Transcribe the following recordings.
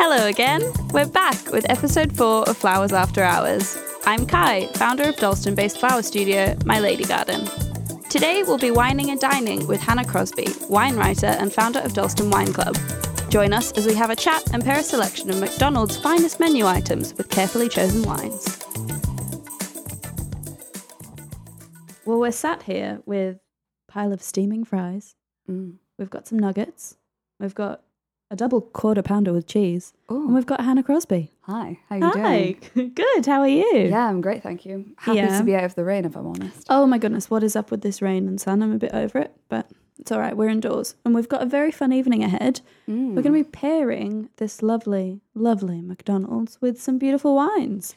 Hello again. We're back with episode four of Flowers After Hours. I'm Kai, founder of Dalston based flower studio, My Lady Garden. Today we'll be wining and dining with Hannah Crosbie, wine writer and founder of Dalston Wine Club. Join us as we have a chat and pair a selection of McDonald's finest menu items with carefully chosen wines. Well, we're sat here with a pile of steaming fries. Mm. We've got some nuggets. We've got a double quarter pounder with cheese. And Oh, we've got Hannah Crosbie. hi. How are you doing? Hi. doing? Good. How are you? Yeah, I'm great, thank you. Happy Yeah. to be out of the rain, if I'm honest. Oh my goodness, what is up with this rain and sun? I'm a bit over it, but it's all right. We're indoors and we've got a very fun evening ahead. Mm. We're going to be pairing this lovely, lovely McDonald's with some beautiful wines.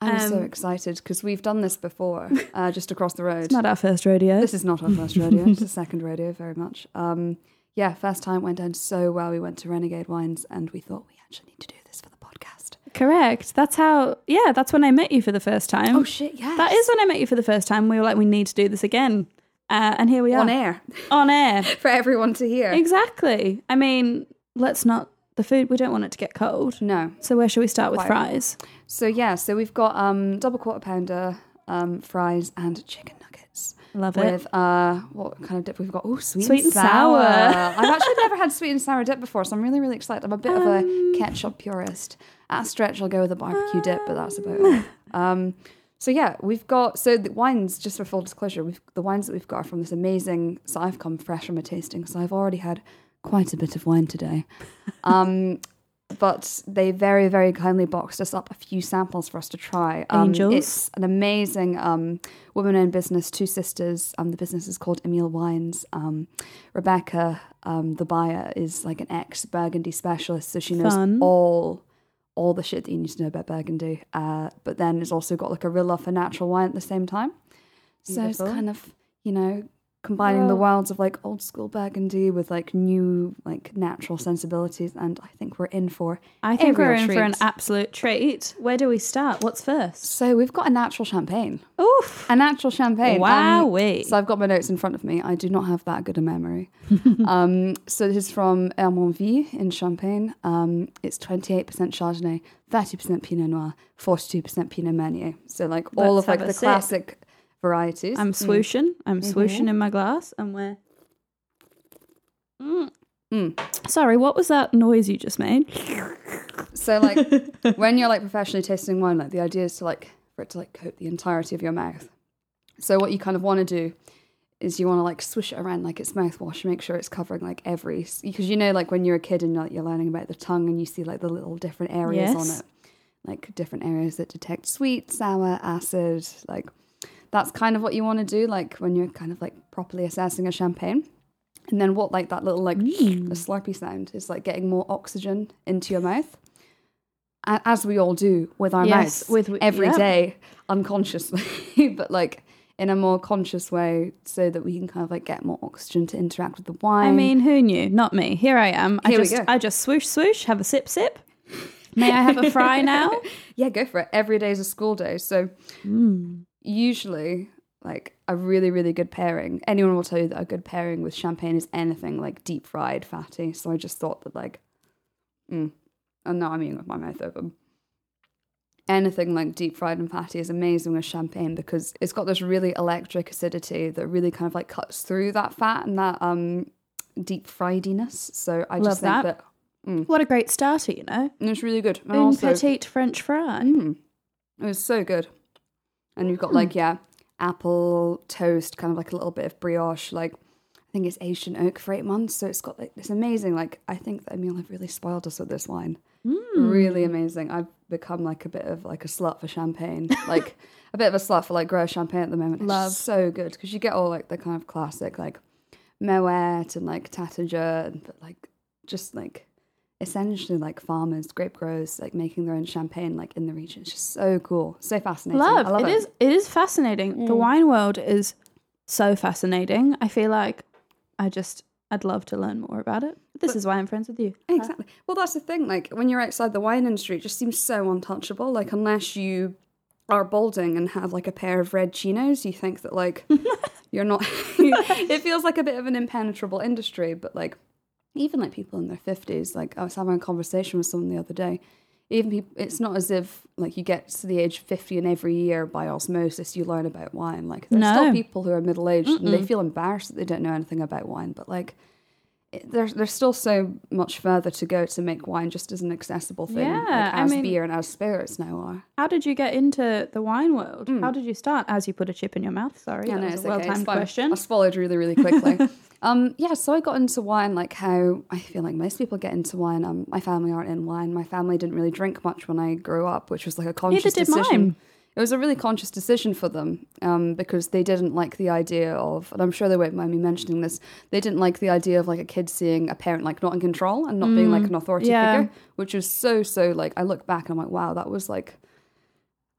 I'm so um, excited because we've done this before, uh, just across the road. It's not our first rodeo. This is not our first rodeo; it's a second rodeo, very much. Um, yeah, first time went down so well. We went to Renegade Wines, and we thought we actually need to do this for the podcast. Correct. That's how, yeah, that's when I met you for the first time. Oh shit! Yeah, That is when I met you for the first time. We were like, we need to do this again. Uh, and here we are. on air On air. for everyone to hear. Exactly. I mean, let's not, the food, we don't want it to get cold. No, So where should we start with Quite. fries? so yeah, so we've got um, double quarter pounder, um, fries, and chicken Love it. with uh what kind of dip we've got? Oh sweet, Sweet and sour, sour. i've actually never had sweet and sour dip before so i'm really really excited. I'm a bit of Um, a ketchup purist. At a stretch i'll go with a barbecue dip but that's about it. Um so yeah we've got so the wines just for full disclosure we've the wines that we've got are from this amazing so i've come fresh from a tasting so i've already had quite a bit of wine today. Um but they very very kindly boxed us up a few samples for us to try um, Angels. it's an amazing um woman-owned business, two sisters. Um, the business is called Emile Wines. Um, Rebecca, um, the buyer, is like an ex Burgundy specialist, so she knows Fun. all all the shit that you need to know about Burgundy. Uh, but then it's also got like a real love for natural wine at the same time. So Beautiful. it's kind of you know combining the worlds of like old school Burgundy with like new like natural sensibilities, and I think we're in for. I think we're in for an absolute treat. Where do we start? What's first? So we've got a natural champagne. Oof. A natural champagne. Um, Wowee. so I've got my notes in front of me. I do not have that good a memory. um, so this is from Hermonville in Champagne. Um, it's 28% Chardonnay, 30% Pinot Noir, 42% Pinot Meunier. So like all Let's of like the sip. classic varieties. I'm Mm. swooshing. I'm swooshing in my glass, and we're. Mm. Mm. Sorry, what was that noise you just made? So like when you're like professionally tasting wine, like the idea is to like for it to like coat the entirety of your mouth. So what you kind of want to do is you want to like swish it around like it's mouthwash, make sure it's covering like every because you know like when you're a kid and you're, you're learning about the tongue and you see like the little different areas Yes. on it, like different areas that detect sweet, sour, acid, like that's kind of what you want to do like when you're kind of like properly assessing a champagne. And then what like that little like Mm. the slurpy sound is like getting more oxygen into your mouth. As we all do with our Yes, mouths with- every yeah. day unconsciously, but like in a more conscious way so that we can kind of like get more oxygen to interact with the wine. I mean, who knew? Not me. Here I am. I Here we just, go. I just swoosh, swoosh. Have a sip, sip. May I have a fry now? yeah, go for it. Every day is a school day. So Mm. Usually like a really really good pairing anyone will tell you that a good pairing with champagne is anything like deep fried fatty so i just thought that like mm, and now i'm eating with my mouth open anything like deep fried and fatty is amazing with champagne because it's got this really electric acidity that really kind of like cuts through that fat and that um deep friediness so i Love just think that. that, What a great starter, you know. and it's really good and Une also petite French fry. Mm. It was so good. And you've got Hmm. like, yeah, apple toast, kind of like a little bit of brioche. Like, I think it's Asian oak for eight months. So it's got like this amazing, like, I think that Emile have really spoiled us with this wine. Mm. Really amazing. I've become like a bit of like a slut for champagne. like, a bit of a slut for like Grower champagne at the moment. It's Love. so good because you get all like the kind of classic, like, Moet and like Taittinger, but like, just like, essentially like farmers, grape growers, like making their own champagne like in the region. It's just so cool, so fascinating. Love. I love it it. is. It is fascinating. The Mm. wine world is so fascinating. I feel like I just I'd love to learn more about it. This But- is why I'm friends with you. Exactly. Well, that's the thing. Like when you're outside the wine industry, it just seems so untouchable. Like unless you are balding and have like a pair of red chinos, you think that like you're not. it feels like a bit of an impenetrable industry, but like even like people in their fifties. Like I was having a conversation with someone the other day. Even people, it's not as if like you get to the age of fifty and every year by osmosis you learn about wine. Like there's No. still people who are middle aged and they feel embarrassed that they don't know anything about wine. But like it, there's there's still so much further to go to make wine just as an accessible thing, Yeah, like I as mean- beer and as spirits now are. How did you get into the wine world? Mm. How did you start? As you put a chip in your mouth. Sorry, Yeah, that no, was it's a okay, well it's timed fine. question. I swallowed really, really quickly. um, yeah, so I got into wine like how I feel like most people get into wine. Um, my family aren't in wine. My family didn't really drink much when I grew up, which was like a conscious did decision. mine. It was a really conscious decision for them um, because they didn't like the idea of, and I'm sure they won't mind me mentioning this, they didn't like the idea of like a kid seeing a parent like not in control and not being like an authority Mm, yeah. figure, which was so, so like, I look back and I'm like, wow, that was like,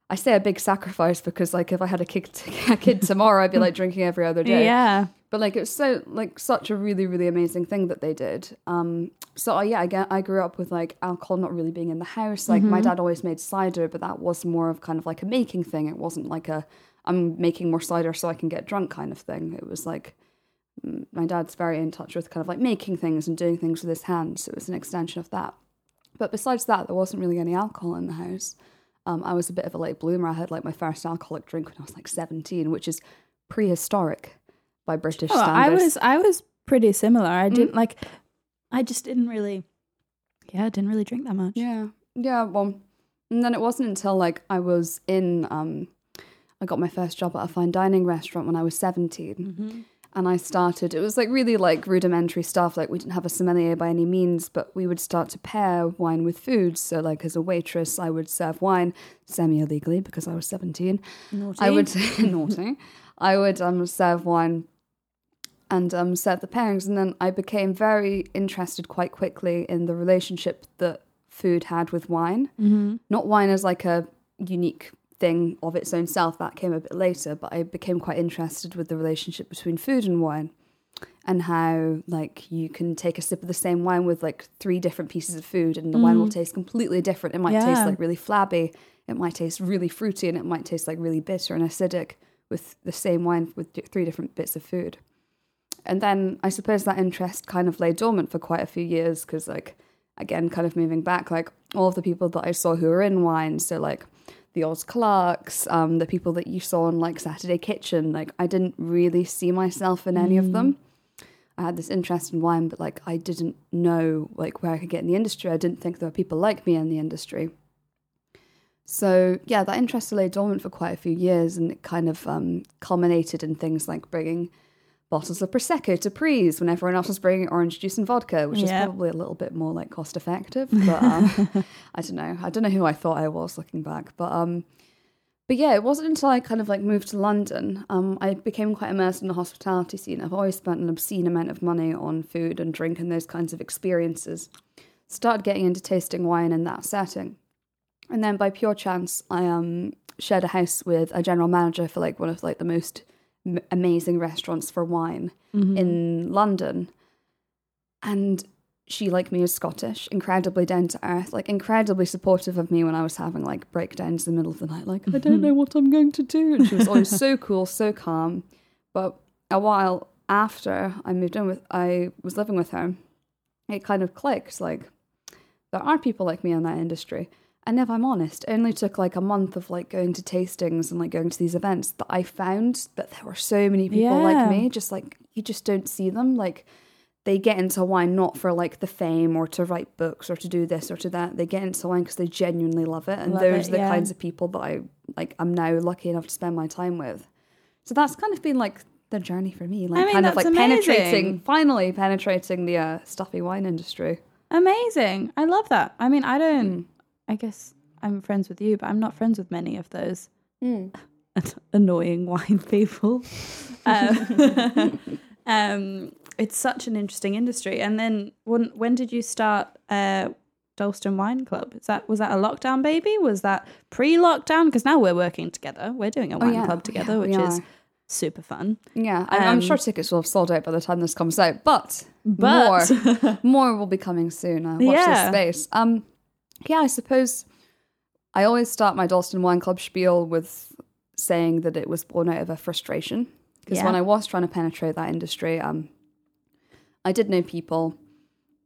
I say a big sacrifice because like if I had a kid, a kid tomorrow, I'd be like drinking every other day. Yeah. But like it's so like such a really really amazing thing that they did. Um, so uh, yeah, again, I grew up with like alcohol not really being in the house. Like my dad always made cider, but that was more of kind of like a making thing. It wasn't like a I'm making more cider so I can get drunk kind of thing. It was like my dad's very in touch with kind of like making things and doing things with his hands. So It was an extension of that. But besides that, there wasn't really any alcohol in the house. Um, I was a bit of a late bloomer. I had like my first alcoholic drink when I was like 17, which is prehistoric by British Oh, I standards. was I was pretty similar. I Mm. didn't like. I just didn't really. Yeah, I didn't really drink that much. Yeah, yeah. Well, and then it wasn't until like I was in, um, I got my first job at a fine dining restaurant when I was 17 Mm-hmm. And I started. It was like really like rudimentary stuff. Like we didn't have a sommelier by any means, but we would start to pair wine with food. So like as a waitress, I would serve wine semi illegally because I was 17. Naughty. I would naughty. I would um serve wine and um serve the pairings, and then I became very interested quite quickly in the relationship that food had with wine. Mm-hmm. Not wine as like a unique thing of its own self. That came a bit later, but I became quite interested with the relationship between food and wine. And how like you can take a sip of the same wine with like three different pieces of food and the wine will mm. taste completely different. It might taste like really flabby, it might taste really fruity, and it might taste like really bitter and acidic with the same wine with three different bits of food. And then I suppose that interest kind of lay dormant for quite a few years because, like, again, kind of moving back, like all of the people that I saw who were in wine, so like the Oz Clarks, um, the people that you saw on like Saturday Kitchen, like I didn't really see myself in any of them. I had this interest in wine, but like I didn't know like where I could get in the industry. I didn't think there were people like me in the industry. So yeah, that interest lay dormant for quite a few years, and it kind of um, culminated in things like bringing bottles of prosecco to Prees when everyone else was bringing orange juice and vodka, which is probably a little bit more like cost effective. But um, I don't know. I don't know who I thought I was looking back, but um, but yeah, it wasn't until I kind of like moved to London, um, I became quite immersed in the hospitality scene. I've always spent an obscene amount of money on food and drink and those kinds of experiences. Started getting into tasting wine in that setting. And then by pure chance, I um shared a house with a general manager for like one of like the most m- amazing restaurants for wine mm-hmm. in London. And she, like me, is Scottish, incredibly down to earth, like incredibly supportive of me when I was having like breakdowns in the middle of the night, like, I don't mm-hmm. know what I'm going to do. And she was always so cool, so calm. But a while after I moved in with, I was living with her, it kind of clicked. Like, there are people like me in that industry. And if I'm honest, it only took like a month of like going to tastings and like going to these events that I found that there were so many people Yeah. like me. Just like you just don't see them. Like they get into wine not for like the fame or to write books or to do this or to that. They get into wine because they genuinely love it, and Love those it, are the yeah. kinds of people that I like. I'm now lucky enough to spend my time with. So that's kind of been like the journey for me, like mean, kind of like penetrating, finally penetrating the uh, stuffy wine industry. Amazing. I love that. I mean, I don't. Hmm. I guess I'm friends with you, but I'm not friends with many of those annoying wine people. Um, um, it's such an interesting industry. And then when when did you start uh, Dalston Wine Club? Is that was that a lockdown baby? Was that pre-lockdown? Because now we're working together. We're doing a wine Oh, yeah. club together, Yeah, which is super fun. Yeah, I'm, I'm Um, sure tickets will have sold out by the time this comes out, but, But- more, more will be coming soon. Uh, watch Yeah. this space. Um, yeah, I suppose I always start my Dalston Wine Club spiel with saying that it was born out of a frustration. Because Yeah. when I was trying to penetrate that industry, um, I did know people.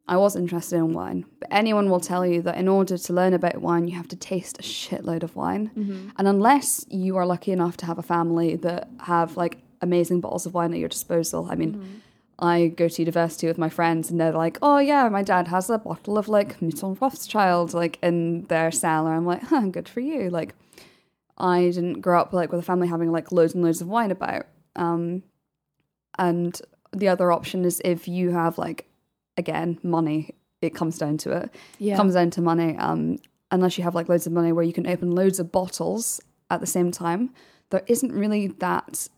I was interested in wine, but anyone will tell you that in order to learn about wine, you have to taste a shitload of wine. And unless you are lucky enough to have a family that have like amazing bottles of wine at your disposal, I mean, I go to university with my friends and they're like, oh yeah, my dad has a bottle of like Mouton Rothschild like in their cellar. I'm like, huh, good for you. Like, I didn't grow up like with a family having like loads and loads of wine about. Um, and the other option is if you have like again money, it comes down to it. Yeah. Comes down to money. Um, unless you have like loads of money where you can open loads of bottles at the same time, there isn't really that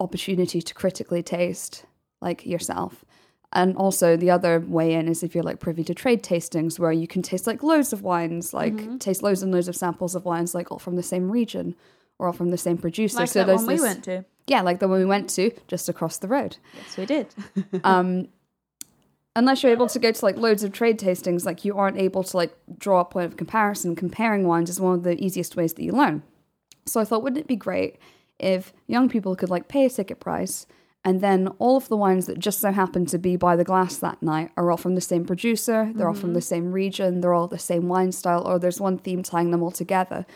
opportunity to critically taste like yourself. And also the other way in is if you're like privy to trade tastings where you can taste like loads of wines, like Mm-hmm. taste loads and loads of samples of wines, like all from the same region or all from the same producer. like so that one we went to. Yeah, like the one we went to just across the road. Yes, we did. Um, unless you're able to go to like loads of trade tastings, like you aren't able to like draw a point of comparison. Comparing wines is one of the easiest ways that you learn. So I thought, wouldn't it be great if young people could like pay a ticket price and then all of the wines that just so happen to be by the glass that night are all from the same producer, they're all from the mm-hmm. same region, they're all the same wine style, or there's one theme tying them all together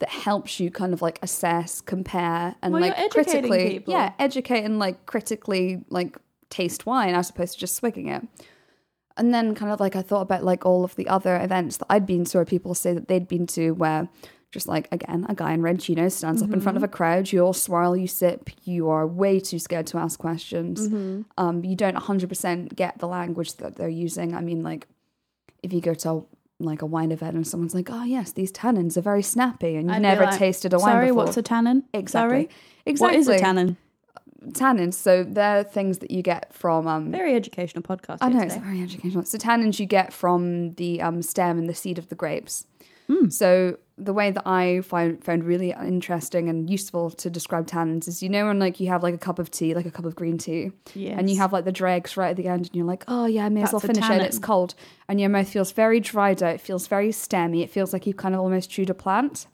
that helps you kind of like assess, compare, and Well, like critically, people. yeah, educate and like critically like taste wine as opposed to just swigging it. And then kind of like I thought about like all of the other events that I'd been to where people say that they'd been to where just like again, a guy in red chinos stands up in front of a crowd, you all swirl, you sip, you are way too scared to ask questions. Um, you don't 100% get the language that they're using. I mean, like if you go to like a wine event and someone's like, oh yes, these tannins are very snappy and you've never like, tasted a wine Sorry, before. what's a tannin? Exactly. Sorry. Exactly. What is a tannin? Tannins. So they're things that you get from um, Very educational podcast. I know it's very educational. So tannins you get from the um, stem and the seed of the grapes. Hmm. So the way that I find found really interesting and useful to describe tannins is, you know, when like you have like a cup of tea, like a cup of green tea, and you have like the dregs right at the end, and you're like, oh yeah, I may as well That's finish it. It's cold, and your mouth feels very dried out. It feels very stemmy. It feels like you've kind of almost chewed a plant.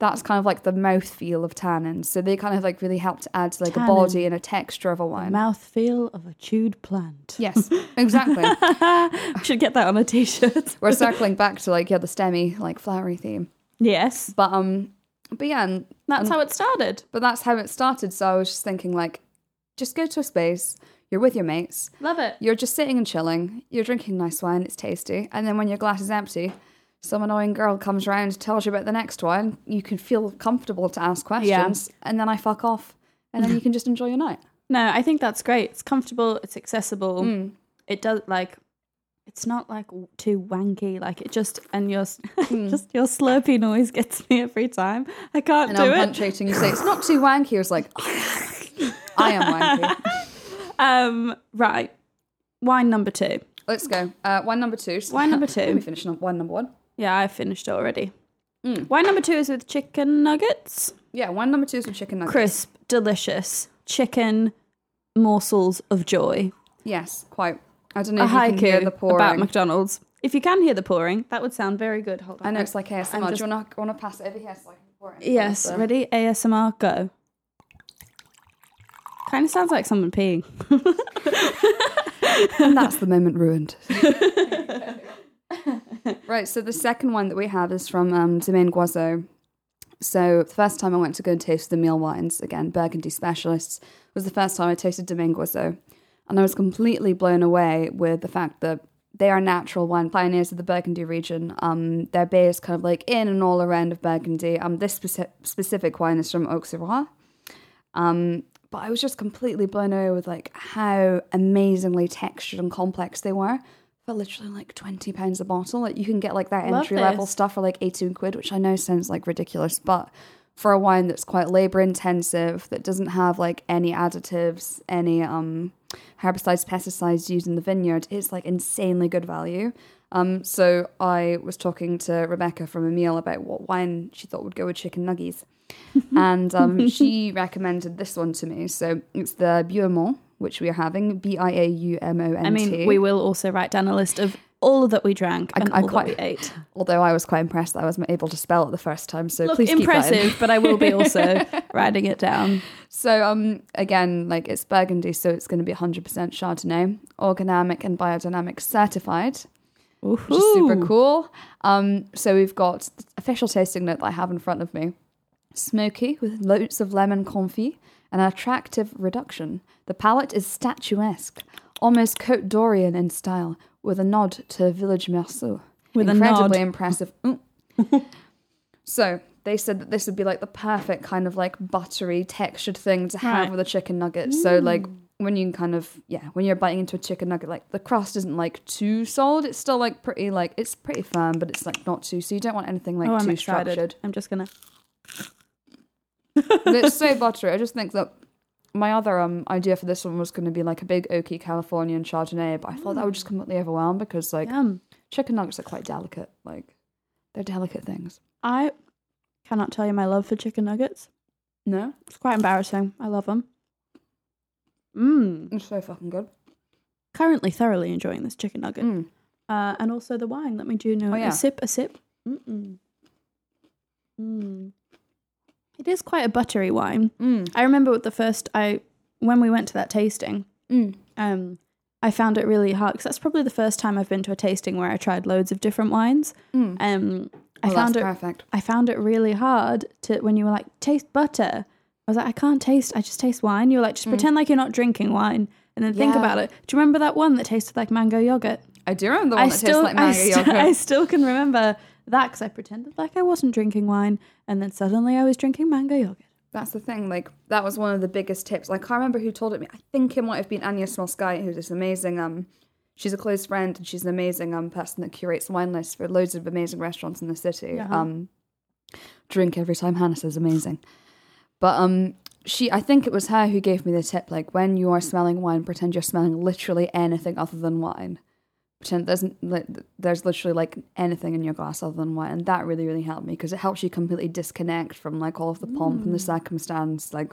That's kind of like the mouth feel of tannins. So they kind of like really help to add to like a body and a texture of a wine. Mouth feel of a chewed plant. Yes, exactly. I should get that on a t-shirt. We're circling back to like yeah the stemmy like flowery theme, yes, but um, but yeah, and, that's how it started. but that's how it started. So I was just thinking like, just go to a space. You're with your mates. Love it. You're just sitting and chilling. You're drinking nice wine. It's tasty. And then when your glass is empty, some annoying girl comes around, tells you about the next one. You can feel comfortable to ask questions, and then I fuck off, and then you can just enjoy your night. No, I think that's great. It's comfortable. It's accessible. Hmm. It does like. It's not like too wanky. Like it just and your just your slurpy noise gets me every time. I can't And do I'm it. punctuating. You say it's not too wanky. It's like I am wanky. Um, right. Wine number two. Let's go. Uh, wine number two. Wine number two. Let me finish on wine number one. Yeah, I finished already. Mm. Wine number two is with chicken nuggets. Yeah, wine number two is with chicken nuggets. Crisp, delicious chicken morsels of joy. Yes, quite. I don't know A if you can hear the pouring. about McDonald's. If you can hear the pouring, that would sound very good. Hold on. I know it's like ASMR. I'm Do you want to want to pass it over here so I can pour it? Yes, So- ready? ASMR, go. Kind of sounds like someone peeing. And that's the moment ruined. right, so the second one that we have is from um, Domaine Goisot. So the first time I went to go and taste the Emile wines, again, Burgundy specialists, was the first time I tasted Domaine Goisot. And I was completely blown away with the fact that they are natural wine pioneers of the Burgundy region. Um, they're based kind of like in and all around of Burgundy. Um, this speci- specific wine is from Auxerrois. Um, but I was just completely blown away with like how amazingly textured and complex they were. For literally like twenty pounds a bottle, like you can get like that Love entry level this. stuff for like eighteen quid, which I know sounds like ridiculous, but for a wine that's quite labor intensive, that doesn't have like any additives, any um herbicides, pesticides used in the vineyard, it's like insanely good value. Um, so I was talking to Rebecca from Emile about what wine she thought would go with chicken nuggies. and um, she recommended this one to me. So it's the Biaumont, which we are having, B I A U M O N T. I mean, we will also write down a list of all that we drank and I all quite- that we ate. Although I was quite impressed that I wasn't able to spell it the first time. So Look, please keep that in. impressive, but I will be also writing it down. So um again, like it's Burgundy, so it's going to be 100% Chardonnay, organic and biodynamic certified, which is super cool. Um, so we've got the official tasting note that I have in front of me: smoky with loads of lemon confit and an attractive reduction. The palate is statuesque, almost Côte Dorian in style, with a nod to Village Meursault. With a incredibly impressive. Mm. so they said that this would be like the perfect kind of like buttery textured thing to have Right. with a chicken nugget. So like when you kind of yeah, when you're biting into a chicken nugget, like the crust isn't like too solid. It's still like pretty like it's pretty firm, but it's like not too. So you don't want anything like oh, I'm too excited. structured. I'm just gonna. It's so buttery. I just think that my other um idea for this one was going to be like a big oaky Californian Chardonnay, but I thought that would just completely overwhelm because like Yum. chicken nuggets are quite delicate. Like they're delicate things. I cannot tell you my love for chicken nuggets. No, It's quite embarrassing. I love them. Mmm. it's so fucking good. Currently, thoroughly enjoying this chicken nugget, Mm. uh, and also the wine. Let me do know Oh, yeah. a sip, a sip. Mm-mm. Mm. It is quite a buttery wine. Mm. I remember with the first I when we went to that tasting. Mm. Um, I found it really hard because that's probably the first time I've been to a tasting where I tried loads of different wines. Mm. Um, I found it. perfect. I found it really hard to when you were like taste butter. I was like, I can't taste. I just taste wine. You're like, just pretend like you're not drinking wine, and then think Mm. About it. Do you remember that one that tasted like mango yogurt? I do remember the one I that still, tastes like I, st- yogurt. I still can remember that because I pretended like I wasn't drinking wine, and then suddenly I was drinking mango yogurt. That's the thing. Like that was one of the biggest tips. Like, I can't remember who told it me. I think it might have been Anya Smolskaya, who's this amazing. Um, she's a close friend and she's an amazing um person that curates wine lists for loads of amazing restaurants in the city. Yeah. Um, drink every time Hannah says amazing, but um. She, I think it was her who gave me the tip. Like when you are smelling wine, pretend you're smelling literally anything other than wine. Pretend there's there's literally like anything in your glass other than wine, and that really really helped me because it helps you completely disconnect from like all of the pomp and the mm. circumstance. Like,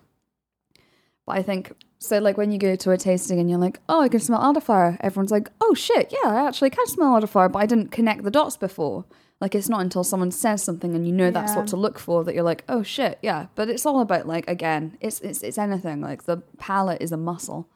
but I think so. Like when you go to a tasting and you're like, oh, I can smell elderflower. Everyone's like, oh shit, yeah, I actually can smell elderflower, but I didn't connect the dots before. Like it's not until someone says something and you know that's what to look for that you're like, oh shit, yeah. But it's all about like again, it's it's it's anything. Like the palate is a muscle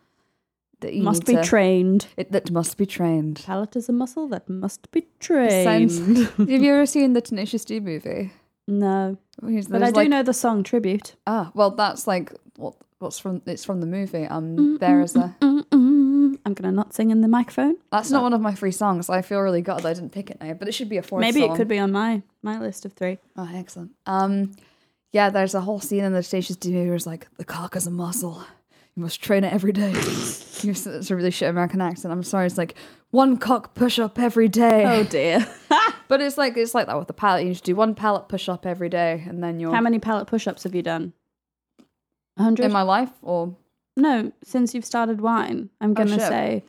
that must be to- trained. It, that must be trained. Palate is a muscle that must be Sounds- trained. Have you ever seen the Tenacious D movie? no, There's but I do like- know the song tribute. Ah, well, that's like what what's from it's from the movie. Um, there is a Mm-mm. I'm gonna not sing in the microphone. that's not one of my free songs. I feel really gutted I didn't pick it now, but it should be a fourth. Maybe song. it could be on my my list of three. Oh, excellent. Um, yeah, there's a whole scene in the Tenacious D movie where it's like the cock is a muscle. You must train it every day. It's a really shit American accent. I'm sorry. It's like one cock push up every day. Oh dear. But it's like it's like that with the palate. You should do one palate push up every day, and then you're How many palate push-ups have you done? Hundred? in my life or no, since you've started wine, I'm oh, gonna shit. say,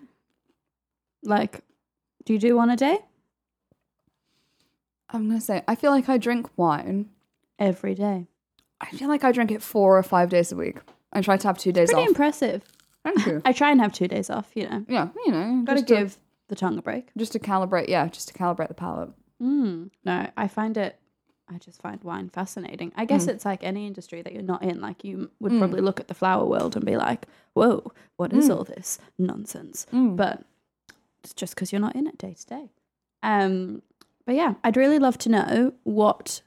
like, do you do one a day? I'm gonna say I feel like I drink wine. Every day. I feel like I drink it four or five days a week. I try to have two days Pretty off. impressive. Thank you. I try and have two days off. You know, yeah, you know, gotta just to- give the tongue a break. just to calibrate. Yeah, just to calibrate the palate. Mm. No, I find it. I just find wine fascinating. I guess it's like any industry that you're not in. Like you would Mm. probably look at the flower world and be like, "Whoa, what is all this nonsense?" But it's just because you're not in it day to day. Um, but yeah, I'd really love to know what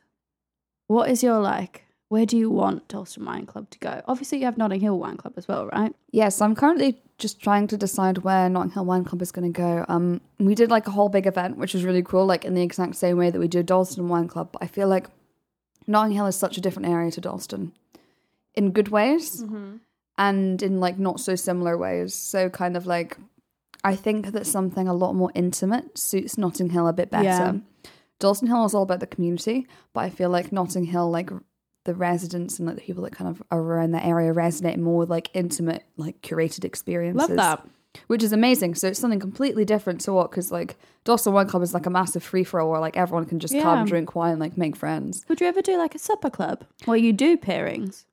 what is your like. Where do you want Dalston Wine Club to go? Obviously, you have Notting Hill Wine Club as well, right? Yes, I'm currently just trying to decide where Notting Hill Wine Club is going to go. Um, we did like a whole big event, which was really cool, like in the exact same way that we do Dalston Wine Club. But I feel like Notting Hill is such a different area to Dalston, in good ways and in like not so similar ways. So kind of like, I think that something a lot more intimate suits Notting Hill a bit better. Yeah. Dalston Hill is all about the community, but I feel like Notting Hill, like the residents and like the people that kind of are around that area resonate more with like intimate, like curated experiences. Love that. Which is amazing. So it's something completely different to what, because like Dalston Wine Club is like a massive free for all where like everyone can just Yeah. come, drink wine, like make friends. Would you ever do like a supper club where you do pairings?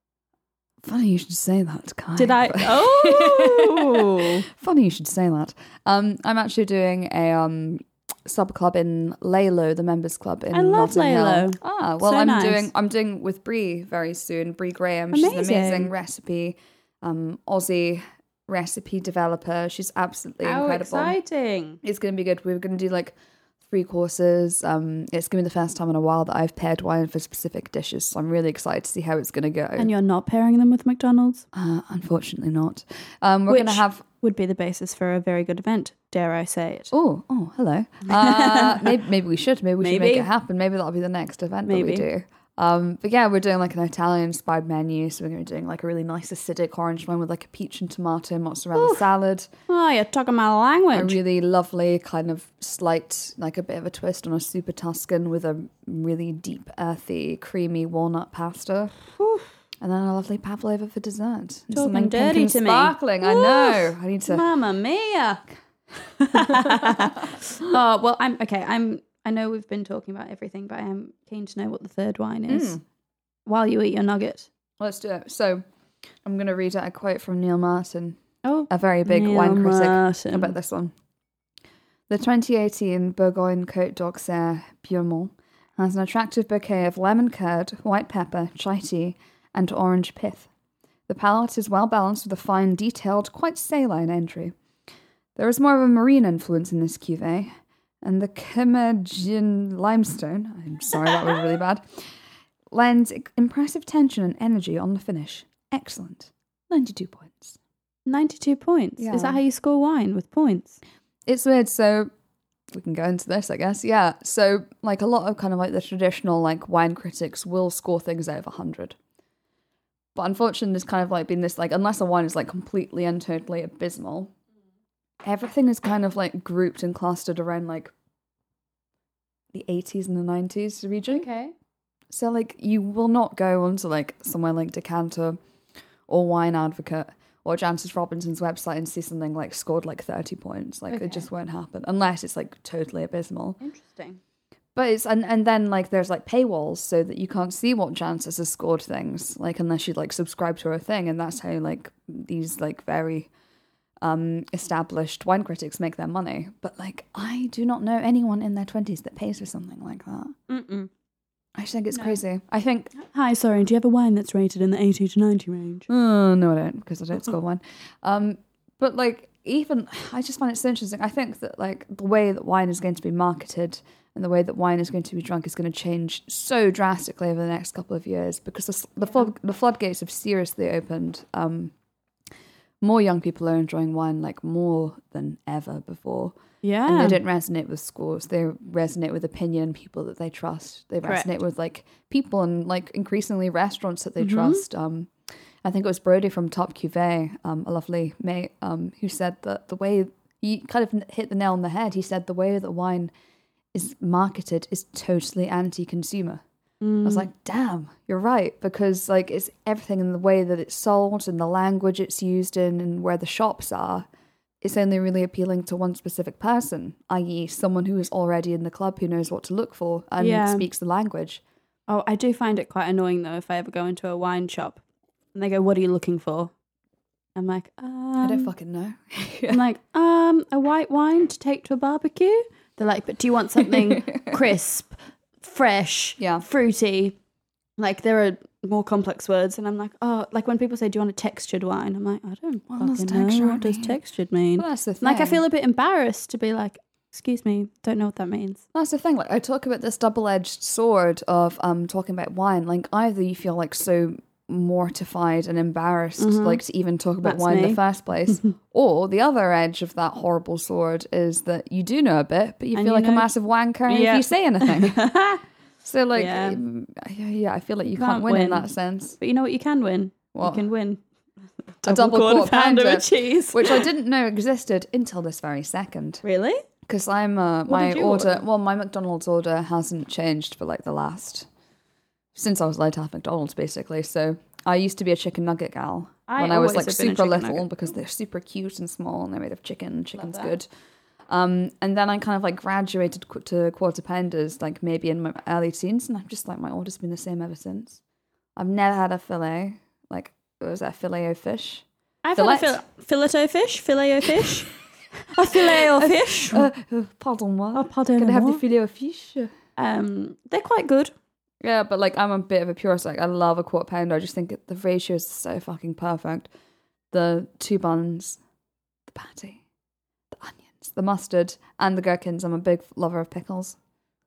Funny you should say that, Kai. Did I? Oh, Funny you should say that. Um, I'm actually doing a um sub club in Lalo, the members club in I love Notting Hill. Ah, well, So I'm nice. doing I'm doing with Brie very soon. Brie Graham, she's an Amazing. amazing recipe, um, Aussie recipe developer. She's absolutely How incredible. exciting! It's going to be good. We're going to do like three courses. Um, it's going to be the first time in a while that I've paired wine for specific dishes, so I'm really excited to see how it's going to go. And you're not pairing them with McDonald's, uh, unfortunately, not. Um, we're going to have. would be the basis for a very good event. Dare I say it? Oh, oh, hello. Uh, maybe, maybe we should. Maybe we should make it happen. Maybe that'll be the next event that we do. Um, but yeah, we're doing like an Italian-inspired menu, so we're going to be doing like a really nice acidic orange wine with like a peach and tomato mozzarella salad. Oh, you're talking my language. a really lovely kind of slight, like a bit of a twist on a super Tuscan with a really deep, earthy, creamy walnut pasta. And then a lovely pavlova for dessert. Talking dirty to me. Sparkling, I know. I need to. Mamma mia! oh well, I'm okay. I'm. I know we've been talking about everything, but I am keen to know what the third wine is. Hmm. While you eat your nugget. Let's do it. So, I'm going to read out a quote from Neal Martin, Oh, a very big Neal wine critic, Martin. about this one. The 2018 Bourgogne Côte d'Auxerre Biaumont has an attractive bouquet of lemon curd, white pepper, chai tea, and orange pith. The palate is well balanced with a fine, detailed, quite saline entry. There is more of a marine influence in this cuvee, eh? and the Kimmergin limestone, I'm sorry, that was really bad, lends impressive tension and energy on the finish. Excellent. 92 points. ninety-two points. Is that how you score wine with points? It's weird. So we can go into this, I guess. Yeah. So like a lot of kind of like the traditional like wine critics will score things out of hundred. But unfortunately, there's kind of like been this like unless a wine is like completely and totally abysmal, everything is kind of like grouped and clustered around like the 80s and the 90s region. Okay. So like you will not go onto like somewhere like Decanter or Wine Advocate or Jancis Robinson's website and see something like scored like 30 points. Like Okay. it just won't happen unless it's like totally abysmal. Interesting. But it's and, and then like there's like paywalls so that you can't see what Jancis has scored things like unless you like subscribe to her thing and that's how like these like very um established wine critics make their money. But like I do not know anyone in their 20s that pays for something like that. Mm-mm. I just think it's No. crazy. I think Hi, sorry. Do you have a wine that's rated in the eighty to ninety range? Oh, no, I don't, because I don't score one. Um, but like, even I just find it so interesting. I think that like the way that wine is going to be marketed and the way that wine is going to be drunk is going to change so drastically over the next couple of years because the s- the, flood, the floodgates have seriously opened. Um, more young people are enjoying wine like more than ever before. Yeah. And they don't resonate with scores. They resonate with opinion and people that they trust. They Correct. resonate with like people and like increasingly restaurants that they Mhm. trust. Um, I think it was Brodie from Top Cuvée, um, a lovely mate, um, who said that the way he kind of hit the nail on the head. He said the way that wine is marketed is totally anti-consumer. I was Mm. like, damn, you're right. Because like it's everything in the way that it's sold and the language it's used in and where the shops are. It's only really appealing to one specific person, i.e., someone who is already in the club who knows what to look for and Yeah. speaks the language. Oh, I do find it quite annoying though if I ever go into a wine shop and they go, "What are you looking for?" I'm like, um, I don't fucking know. I'm like, um, a white wine to take to a barbecue. They're like, but do you want something crisp, fresh, Yeah. fruity? Like there are more complex words, and I'm like, oh, like when people say, "Do you want a textured wine?" I'm like, I don't What does fucking know. What does mean? textured mean? Well, that's the thing. Like I feel a bit embarrassed to be like, excuse me, don't know what that means. That's the thing. Like I talk about this double-edged sword of um talking about wine. Like either you feel like so mortified and embarrassed, like to even talk about That's wine in the first place, or the other edge of that horrible sword is that you do know a bit, but you And feel you like a know- massive wanker if you say anything. so like, Yeah. um, yeah, yeah, I feel like you Can't can't, win, in that sense. But you know what you can win? What? You can win A double quarter pounder, of cheese. which I didn't know existed until this very second. really? Because I'm uh, my order, order? well, my McDonald's order hasn't changed for like the last since I was allowed to have McDonald's, basically. So I used to be a chicken nugget gal I when I was like have been a super little nugget. because they're super cute and small and they're made of chicken. Chicken's good. Um, and then I kind of like graduated qu- to quarter pounders, like maybe in my early teens, and I'm just like my order's been the same ever since. I've never had a fillet, like was that filet o fish. I've had a Fillet. fil- filet o fish, filet o fish. a filet of fish. Uh, uh, pardon moi. Oh, pardon Can I have the filet of fish? Um, they're quite good. Yeah, but like I'm a bit of a purist. Like I love a quarter pounder. I just think the ratio is so fucking perfect. The two buns, the patty, the onions, the mustard, and the gherkins. I'm a big lover of pickles.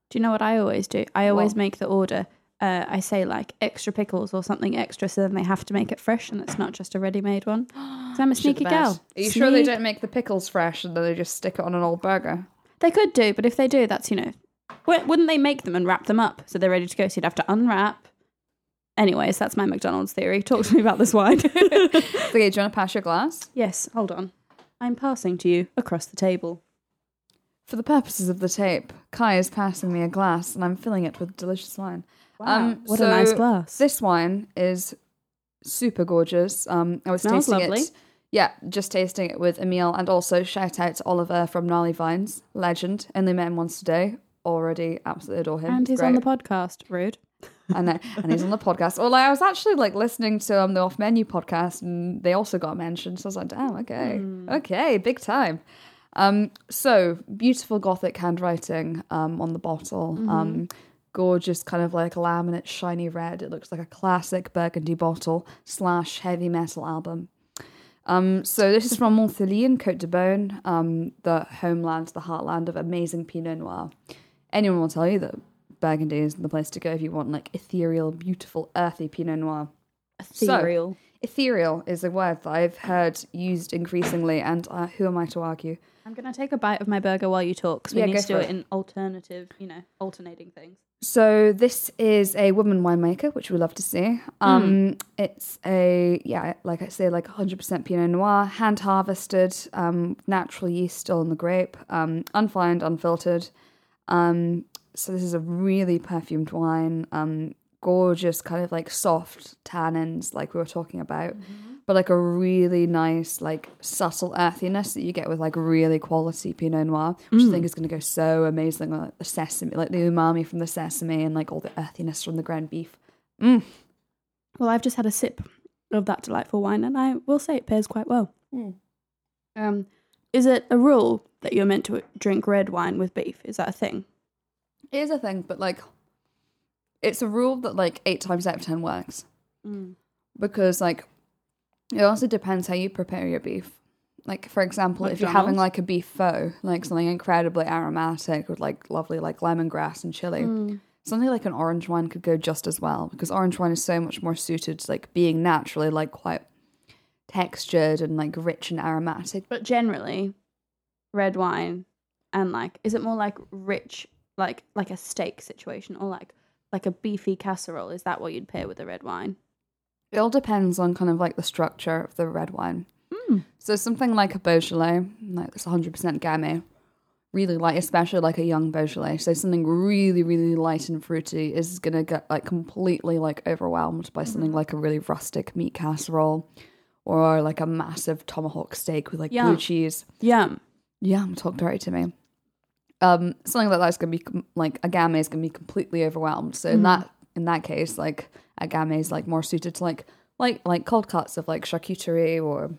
Do you know what I always do? I always What? make the order. Uh, I say like extra pickles or something extra, so then they have to make it fresh, and it's not just a ready-made one. So I'm a sneaky girl. Are you sure they Sneak- don't make the pickles fresh and then they just stick it on an old burger? They could do, but if they do, that's you know, wouldn't they make them and wrap them up so they're ready to go? So you'd have to unwrap. Anyways, that's my McDonald's theory. Talk to me about this wine. Okay, do you want to pass your glass? yes, hold on. I'm passing to you across the table. For the purposes of the tape, Kai is passing me a glass and I'm filling it with delicious wine. Um, what a nice glass. This wine is super gorgeous. Um, I was Smells tasting lovely. it. Yeah, just tasting it with Emile, and also shout out to Oliver from Gnarly Vines, legend. Only met him once today. Already absolutely adore him. and he's on the podcast. Rude. I and he's on the podcast. Well, I was actually like listening to um, the Off Menu podcast, and they also got mentioned. So I was like, damn, okay, Hmm. okay, big time. Um, so beautiful gothic handwriting um, on the bottle. Mm-hmm. Um, gorgeous, kind of like laminate, shiny red. It looks like a classic Burgundy bottle slash heavy metal album. Um, so this is from Monthélie in Côte de Beaune, um, the homeland, the heartland of amazing Pinot Noir. Anyone will tell you that Burgundy is the place to go if you want like ethereal, beautiful, earthy Pinot Noir. So- Ethereal. Ethereal is a word that I've heard used increasingly, and uh, who am I to argue? I'm going to take a bite of my burger while you talk because we Yeah, need to do it it. in alternative, you know, alternating things. So this is a woman winemaker, which we love to see. Um, It's a yeah, like I say, like 100% Pinot Noir, hand harvested, um, natural yeast still in the grape, um, unfined, unfiltered. Um, so this is a really perfumed wine, um, gorgeous, kind of like soft tannins, like we were talking about, but like a really nice, like subtle earthiness that you get with like really quality Pinot Noir, which I think is going to go so amazing with like the sesame, like the umami from the sesame and like all the earthiness from the ground beef. Mm. Well, I've just had a sip of that delightful wine, and I will say it pairs quite well. Mm. Um, is it a rule that you're meant to drink red wine with beef? Is that a thing? It is a thing, but like, it's a rule that like eight times out of ten works mm. because like it also depends how you prepare your beef. Like for example, if you're having like a beef pho, like something incredibly aromatic with like lovely like lemongrass and chili, mm. something like an orange wine could go just as well because orange wine is so much more suited to like being naturally like quite textured and like rich and aromatic. But generally, red wine and like, is it more like rich, like like a steak situation, or like like a beefy casserole? Is that what you'd pair with the red wine? It all depends on kind of like the structure of the red wine. Mm. So something like a Beaujolais, like it's 100% Gamay, really light, especially like a young Beaujolais. So something really, really light and fruity is gonna get like completely like overwhelmed by something like a really rustic meat casserole, or like a massive tomahawk steak with like Yum. blue cheese. Yum. Yum, talk dirty to me. Um, something like that's gonna be com- like a Gamay is gonna be completely overwhelmed. So in that in that case, like a Gamay is like more suited to like like like cold cuts of like charcuterie or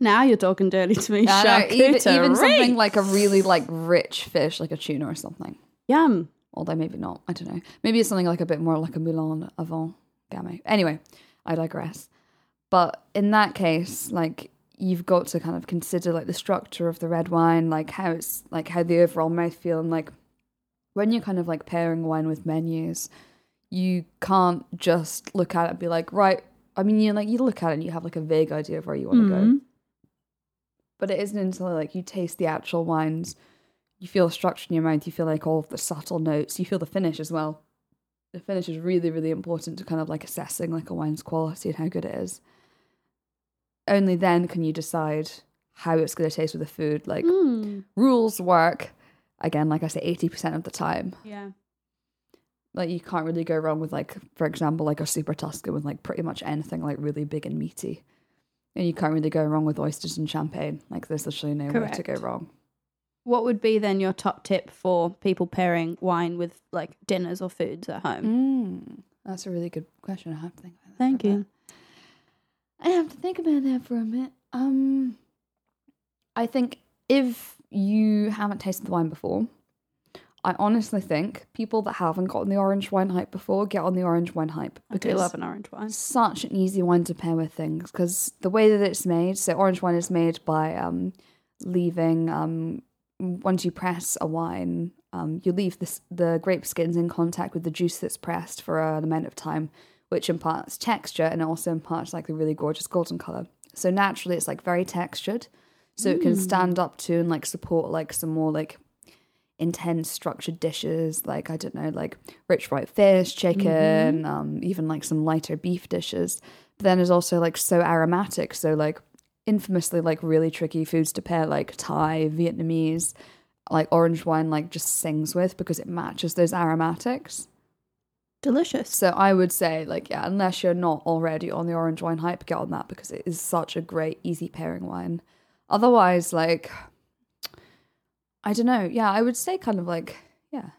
Now you're talking dirty to me. I know, even, even something like a really like rich fish, like a tuna or something. Yum. Although maybe not. I don't know. Maybe it's something like a bit more like a Moulin-à-Vent Gamay. Anyway, I digress. But in that case, like you've got to kind of consider like the structure of the red wine, like how it's like how the overall mouthfeel and like when you're kind of like pairing wine with menus, you can't just look at it and be like, right. I mean, you like you look at it and you have like a vague idea of where you want to go Mhm. but it isn't until like you taste the actual wines, you feel the structure in your mouth, you feel like all of the subtle notes, you feel the finish as well. The finish is really, really important to kind of like assessing like a wine's quality and how good it is. Only then can you decide how it's going to taste with the food. Like Mm. rules work, again, like I say, eighty percent of the time. Yeah. Like you can't really go wrong with like, for example, like a super Tuscan with like pretty much anything like really big and meaty. And you can't really go wrong with oysters and champagne. Like there's literally no way to go wrong. What would be then your top tip for people pairing wine with like dinners or foods at home? Mm, that's a really good question. I have to think about that. Thank you. I have to think about that for a minute. Um, I think if you haven't tasted the wine before, I honestly think people that haven't gotten the orange wine hype before get on the orange wine hype I do love an orange wine. such an easy wine to pair with things because the way that it's made. So orange wine is made by um, leaving um, once you press a wine, um, you leave this, the grape skins in contact with the juice that's pressed for an amount of time, which imparts texture and also imparts like a really gorgeous golden color. So naturally, it's like very textured, so it can stand up to and like support like some more like intense structured dishes like i don't know like rich white fish chicken um even like some lighter beef dishes. But then there's also like so aromatic so like infamously like really tricky foods to pair like thai vietnamese like orange wine like just sings with because it matches those aromatics Delicious. so i would say like yeah unless you're not already on the orange wine hype get on that because it is such a great easy pairing wine otherwise like i don't know yeah i would say kind of like yeah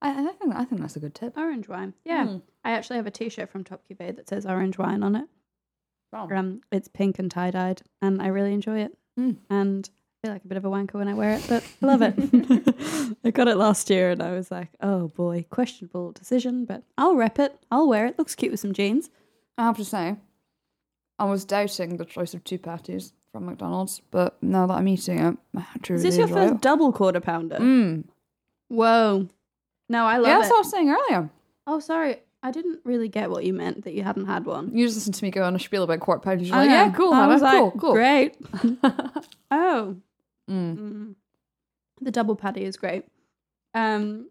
i, I think i think that's a good tip Orange wine. Yeah. Mm. I actually have a t shirt from Top Cuvée that says orange wine on it. Um, it's pink and tie dyed, and I really enjoy it. Mm. And feel like a bit of a wanker when I wear it, but I love it. I got it last year, and I was like, "Oh boy, questionable decision," but I'll rep it. I'll wear it. Looks cute with some jeans. i have to say i was doubting the choice of two patties from mcdonald's but now that i'm eating it i actually Is this your enjoy first it. double quarter pounder? mm. Whoa! No, I love yeah that's it. what i was saying earlier Oh, sorry, I didn't really get what you meant that you hadn't had one. you just listened to me go on a spiel about quart pounders you're I like know. yeah cool I was like, cool cool Great. oh, Mm. Mm. The double patty is great. Um,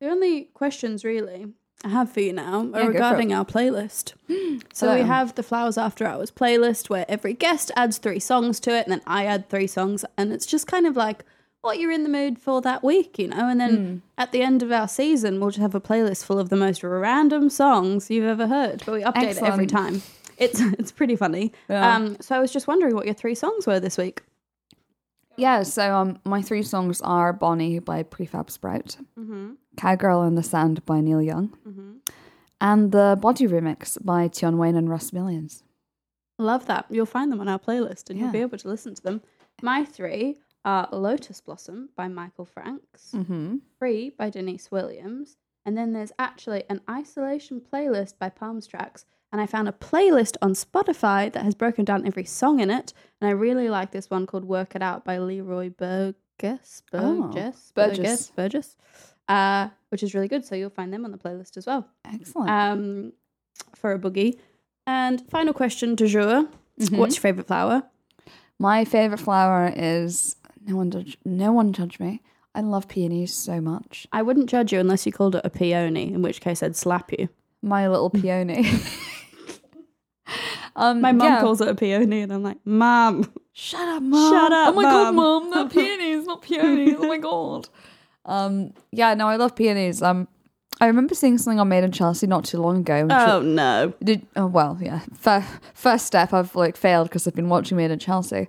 the only questions really I have for you now are for regarding our playlist. so we have the Flowers After Hours playlist where every guest adds three songs to it, and then I add three songs, and it's just kind of like what you're in the mood for that week, you know. And then Hmm. at the end of our season, we'll just have a playlist full of the most random songs you've ever heard, but we update it every time. It's it's pretty funny. Yeah. Um, so I was just wondering what your three songs were this week. Yeah, so um, my three songs are Bonnie by Prefab Sprout, Mm-hmm. Cowgirl in the Sand by Neil Young, Mm-hmm. and the Body Remix by Tion Wayne and Russ Millions. Love that. You'll find them on our playlist and you'll be able to listen to them. My three are Lotus Blossom by Michael Franks, Mm-hmm. Free by Deniece Williams, and then there's actually an isolation playlist by Palms Trax. And I found a playlist on Spotify that has broken down every song in it. And I really like this one called Work It Out by Leroy Burgess. Oh, Burgess? Burgess. Burgess. Uh, which is really good. So you'll find them on the playlist as well Excellent. um, for a boogie. And final question du jour: Mhm. What's your favorite flower? My favorite flower is no one. Judge, no one judge me. I love peonies so much. I wouldn't judge you unless you called it a peony, in which case I'd slap you. My little peony. um, My mum yeah. calls it a peony, and I'm like, Mum. Shut up, mom. Shut up, Oh my god, Mum." mom. Not peonies, not peonies. Oh my god. Um, yeah, no, I love peonies. Um, I remember seeing something on Made in Chelsea not too long ago. Oh no. Did oh well, yeah. First, first step, I've like failed because I've been watching Made in Chelsea,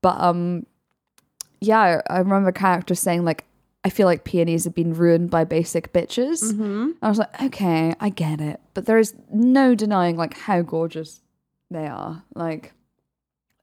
but um, yeah, I remember a character saying like, I feel like peonies have been ruined by basic bitches. Mm-hmm. I was like, okay, I get it, but there is no denying like how gorgeous they are. Like,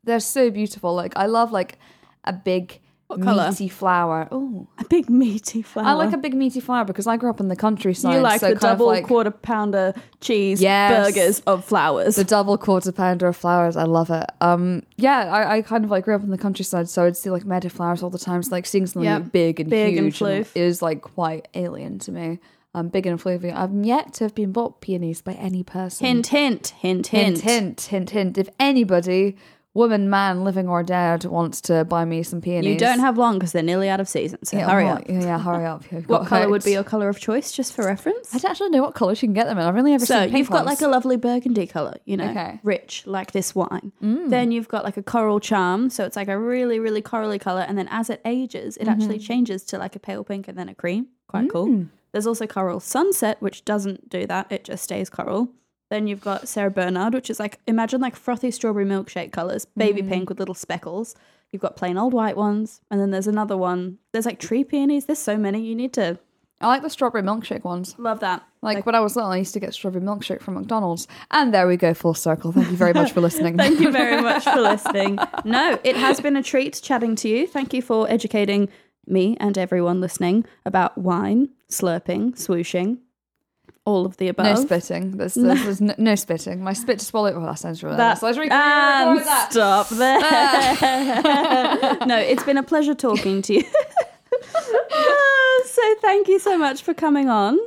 they're so beautiful. Like, I love like a big What colour? meaty flower. Oh, A big meaty flower. I like a big meaty flower because I grew up in the countryside. You like so the double like, quarter pounder cheese Yes. burgers of flowers. the double quarter pounder of flowers. I love it. Um, yeah, I, I kind of like grew up in the countryside, so I'd see like meadow flowers all the time. So like seeing something Yep. big and Big and huge floof. is like quite alien to me. Um, big and floofy. I've yet to have been bought peonies by any person. hint, hint, hint, hint, hint, hint, hint, hint. If anybody, woman, man, living or dead, wants to buy me some peonies, You don't have long because they're nearly out of season. So yeah, hurry well, up. Yeah, yeah, hurry up. What color would be your color of choice, just for reference? I don't actually know what colours you can get them in. I've only ever So seen pink you've got ones. like a lovely burgundy color, you know, Okay. rich like this wine. Mm. Then you've got like a coral charm, so it's like a really, really corally color. And then as it ages, it actually Mm-hmm. changes to like a pale pink and then a cream. Quite Mm. cool. There's also coral sunset, which doesn't do that; it just stays coral. Then you've got Sarah Bernhardt, which is like imagine like frothy strawberry milkshake colors, baby Mm. pink with little speckles. You've got plain old white ones, and then there's another one. There's like tree peonies. There's so many. You need to I like the strawberry milkshake ones. Love that. Like, when I was little, I used to get strawberry milkshake from McDonald's. And there we go, full circle. Thank you very much for listening. Thank you very much for listening. No, it has been a treat chatting to you. Thank you for educating me and everyone listening about wine, slurping, swooshing, all of the above. No spitting. There's, there's, there's no, no spitting. My spit to swallow. Oh, that sounds really That, nice. Let's and that. stop there. no, it's been a pleasure talking to you. Ah, so thank you so much for coming on.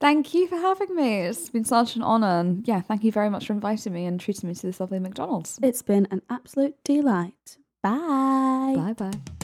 Thank you for having me. It's been such an honour. And yeah, thank you very much for inviting me and treating me to this lovely McDonald's. It's been an absolute delight. Bye. Bye bye.